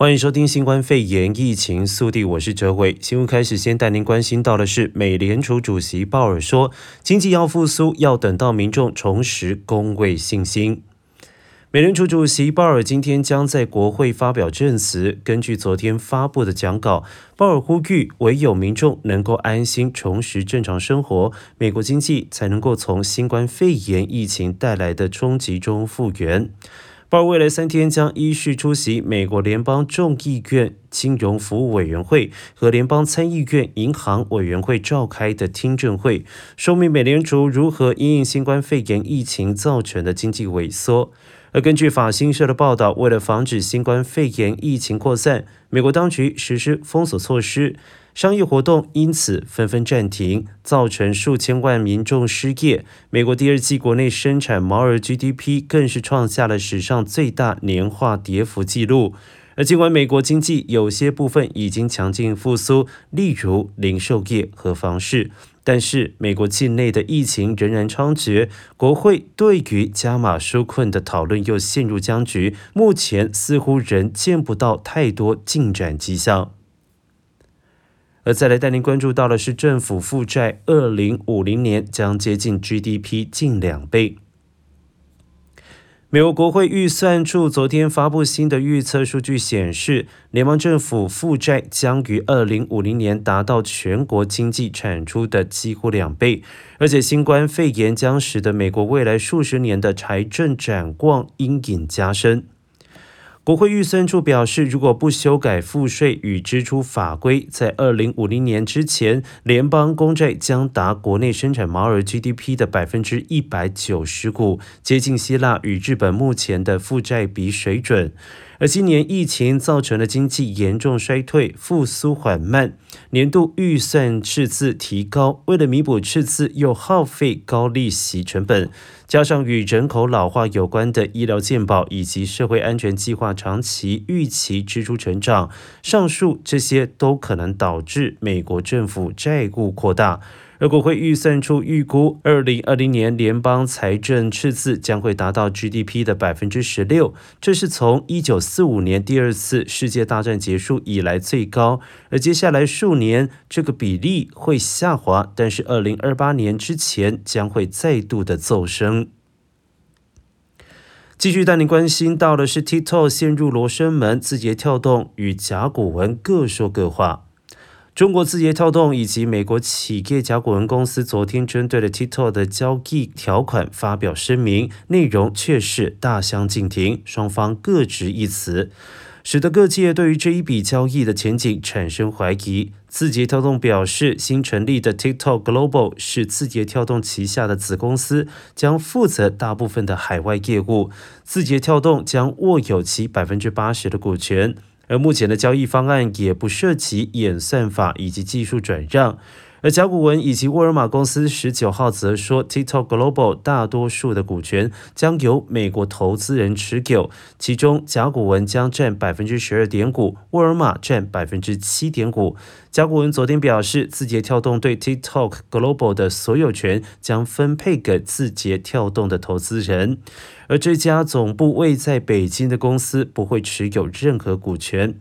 欢迎收听新冠肺炎疫情速递，我是哲伟。新闻开始，先带您关心到的是，美联储主席鲍尔说，经济要复苏，要等到民众重拾工位信心。美联储主席鲍尔今天将在国会发表证词。根据昨天发布的讲稿，鲍尔呼吁，唯有民众能够安心重拾正常生活，美国经济才能够从新冠肺炎疫情带来的冲击中复原。鲍尔未来三天将依序出席美国联邦众议院金融服务委员会和联邦参议院银行委员会召开的听证会，说明美联储如何因应新冠肺炎疫情造成的经济萎缩。而根据法新社的报道，为了防止新冠肺炎疫情扩散，美国当局实施封锁措施。商业活动因此纷纷暂停，造成数千万民众失业。美国第二季国内生产毛额 GDP 更是创下了史上最大年化跌幅纪录。而尽管美国经济有些部分已经强劲复苏，例如零售业和房市，但是美国境内的疫情仍然猖獗，国会对于加码纾困的讨论又陷入僵局，目前似乎仍见不到太多进展迹象。再来带您关注到的是，政府负债二零五零年将接近 GDP 近两倍。美国国会预算处昨天发布新的预测数据，显示联邦政府负债将于二零五零年达到全国经济产出的几乎两倍，而且新冠肺炎将使得美国未来数十年的财政展望阴影加深。国会预算处表示，如果不修改赋税与支出法规，在二零五零年之前，联邦公债将达国内生产毛尔 GDP 的百分之一百九十股，接近希腊与日本目前的负债比水准。而今年疫情造成的经济严重衰退，复苏缓慢，年度预算赤字提高，为了弥补赤字，又耗费高利息成本，加上与人口老化有关的医疗健保以及社会安全计划长期预期支出成长，上述这些都可能导致美国政府债务扩大。而国会预算处预估，二零二零年联邦财政赤字将会达到 GDP 的百分之十六，这是从一九四五年第二次世界大战结束以来最高。而接下来数年，这个比例会下滑，但是二零二八年之前将会再度的骤升。继续带您关心到的是，TikTok 陷入罗生门，字节跳动与甲骨文各说各话。中国字节跳动以及美国企业甲骨文公司昨天针对了 TikTok 的交易条款发表声明，内容却是大相径庭，双方各执一词，使得各界对于这一笔交易的前景产生怀疑。字节跳动表示，新成立的 TikTok Global 是字节跳动旗下的子公司，将负责大部分的海外业务，字节跳动将握有其百分之八十的股权。而目前的交易方案也不涉及演算法以及技术转让。而甲骨文以及沃尔玛公司十九号则说，TikTok Global 大多数的股权将由美国投资人持有，其中甲骨文将占百分之十二点五，沃尔玛占百分之七点五。甲骨文昨天表示，字节跳动对 TikTok Global 的所有权将分配给字节跳动的投资人，而这家总部位在北京的公司不会持有任何股权。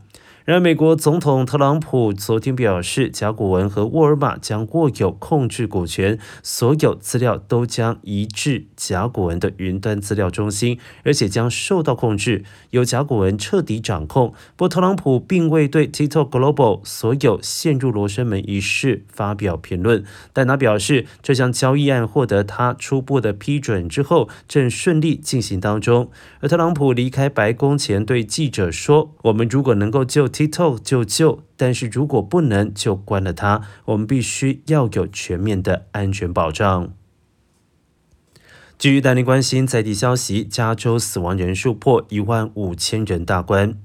然而，美国总统特朗普昨天表示，甲骨文和沃尔玛将握有控制股权，所有资料都将移至甲骨文的云端资料中心，而且将受到控制，由甲骨文彻底掌控。不过，特朗普并未对 TikTok Global 所有陷入罗生门一事发表评论，但他表示，这项交易案获得他初步的批准之后，正顺利进行当中。而特朗普离开白宫前对记者说：“我们如果能够就 TikTok 就救，但是如果不能就关了它。我们必须要有全面的安全保障。继续带您关心在地消息，加州死亡人数破一万五千人大关。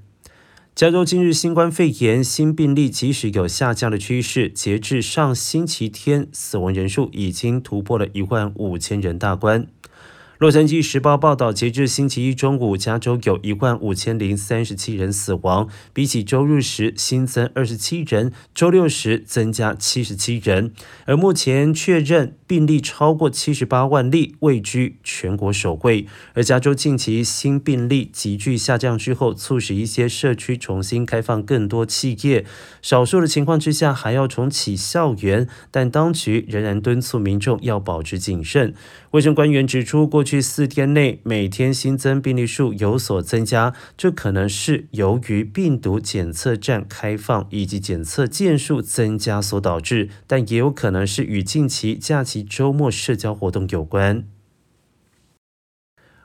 加州今日新冠肺炎新病例即使有下降的趋势，截至上星期天，死亡人数已经突破了一万五千人大关。洛杉矶时报报道，截至星期一中午，加州有一万五千零三十七人死亡，比起周日时新增二十七人，周六时增加七十七人。而目前确认病例超过七十八万例，位居全国首位。而加州近期新病例急剧下降之后，促使一些社区重新开放更多企业，少数的情况之下还要重启校园，但当局仍然敦促民众要保持谨慎。卫生官员指出，过去四天内每天新增病例数有所增加，这可能是由于病毒检测站开放以及检测件数增加所导致，但也有可能是与近期假期周末社交活动有关。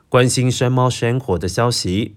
关心山猫山火的消息。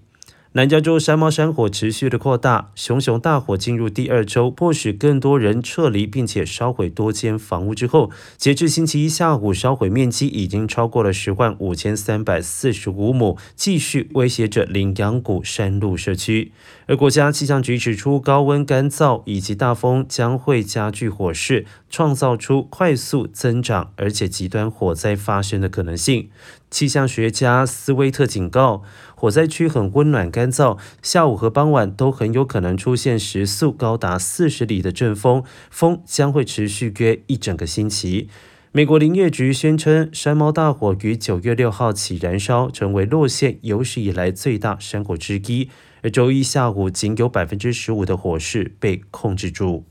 南加州山猫山火持续的扩大，熊熊大火进入第二周，迫使更多人撤离，并且烧毁多间房屋之后，截至星期一下午，烧毁面积已经超过了十万五千三百四十五亩，继续威胁着羚羊谷山路社区。而国家气象局指出，高温、干燥以及大风将会加剧火势，创造出快速增长而且极端火灾发生的可能性。气象学家斯威特警告，火灾区很温暖干干燥，下午和傍晚都很有可能出现时速高达四十里的阵风，风将会持续约一整个星期。美国林业局宣称，山猫大火于九月六号起燃烧，成为洛县有史以来最大山火之一。而周一下午，仅有百分之十五的火势被控制住。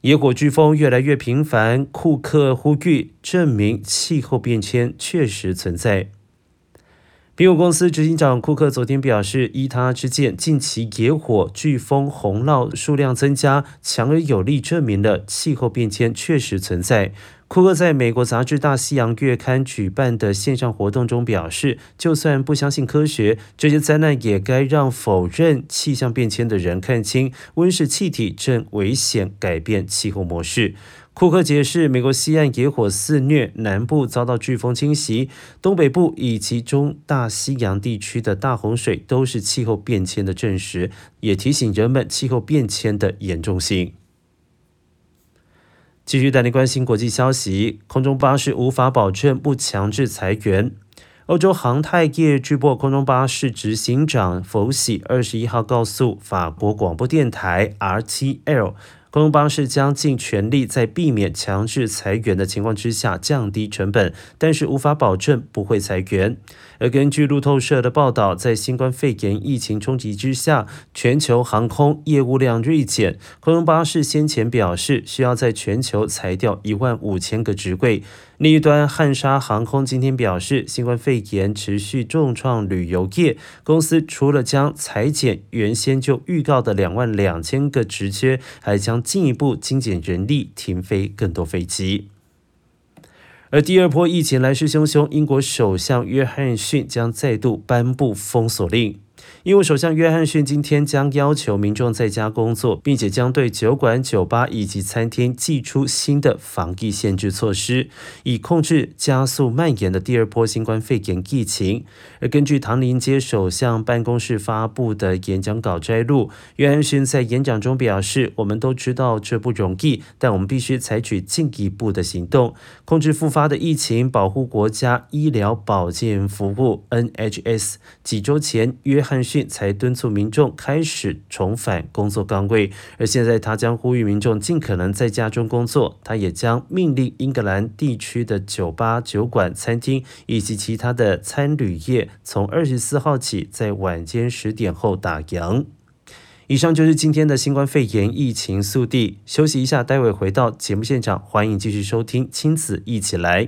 野火飓风越来越频繁，库克呼吁证明气候变迁确实存在。苹果公司执行长库克昨天表示，依他之见，近期野火、飓风、洪涝数量增加，强而有力证明了气候变迁确实存在。库克在美国杂志《大西洋月刊》举办的线上活动中表示，就算不相信科学，这些灾难也该让否认气象变迁的人看清温室气体正危险改变气候模式。库克解释，美国西岸野火肆虐，南部遭到飓风侵袭，东北部以及中大西洋地区的大洪水都是气候变迁的证实，也提醒人们气候变迁的严重性。继续带你关心国际消息，空中巴士无法保证不强制裁员。欧洲航太业巨擘空中巴士执行长弗喜二十一号告诉法国广播电台 RTL。空中巴士将尽全力在避免强制裁员的情况之下降低成本，但是无法保证不会裁员。而根据路透社的报道，在新冠肺炎疫情冲击之下，全球航空业务量锐减。空中巴士先前表示，需要在全球裁掉一万五千个职位。另一端，汉莎航空今天表示，新冠肺炎持续重创旅游业，公司除了将裁减原先就预告的两万两千个职缺，还将进一步精简人力，停飞更多飞机。而第二波疫情来势汹汹，英国首相约翰逊将再度颁布封锁令。英国首相约翰逊今天将要求民众在家工作，并且将对酒馆、酒吧以及餐厅祭出新的防疫限制措施，以控制加速蔓延的第二波新冠肺炎疫情。而根据唐宁街首相办公室发布的演讲稿摘录，约翰逊在演讲中表示：“我们都知道这不容易，但我们必须采取进一步的行动，控制复发的疫情，保护国家医疗保健服务 （NHS）。”几周前，约翰讯才敦促民众开始重返工作岗位，而现在他将呼吁民众尽可能在家中工作。他也将命令英格兰地区的酒吧、酒馆、餐厅以及其他的餐旅业，从二十四号起在晚间十点后打烊。以上就是今天的新冠肺炎疫情速递。休息一下，待会回到节目现场，欢迎继续收听《亲子一起来》。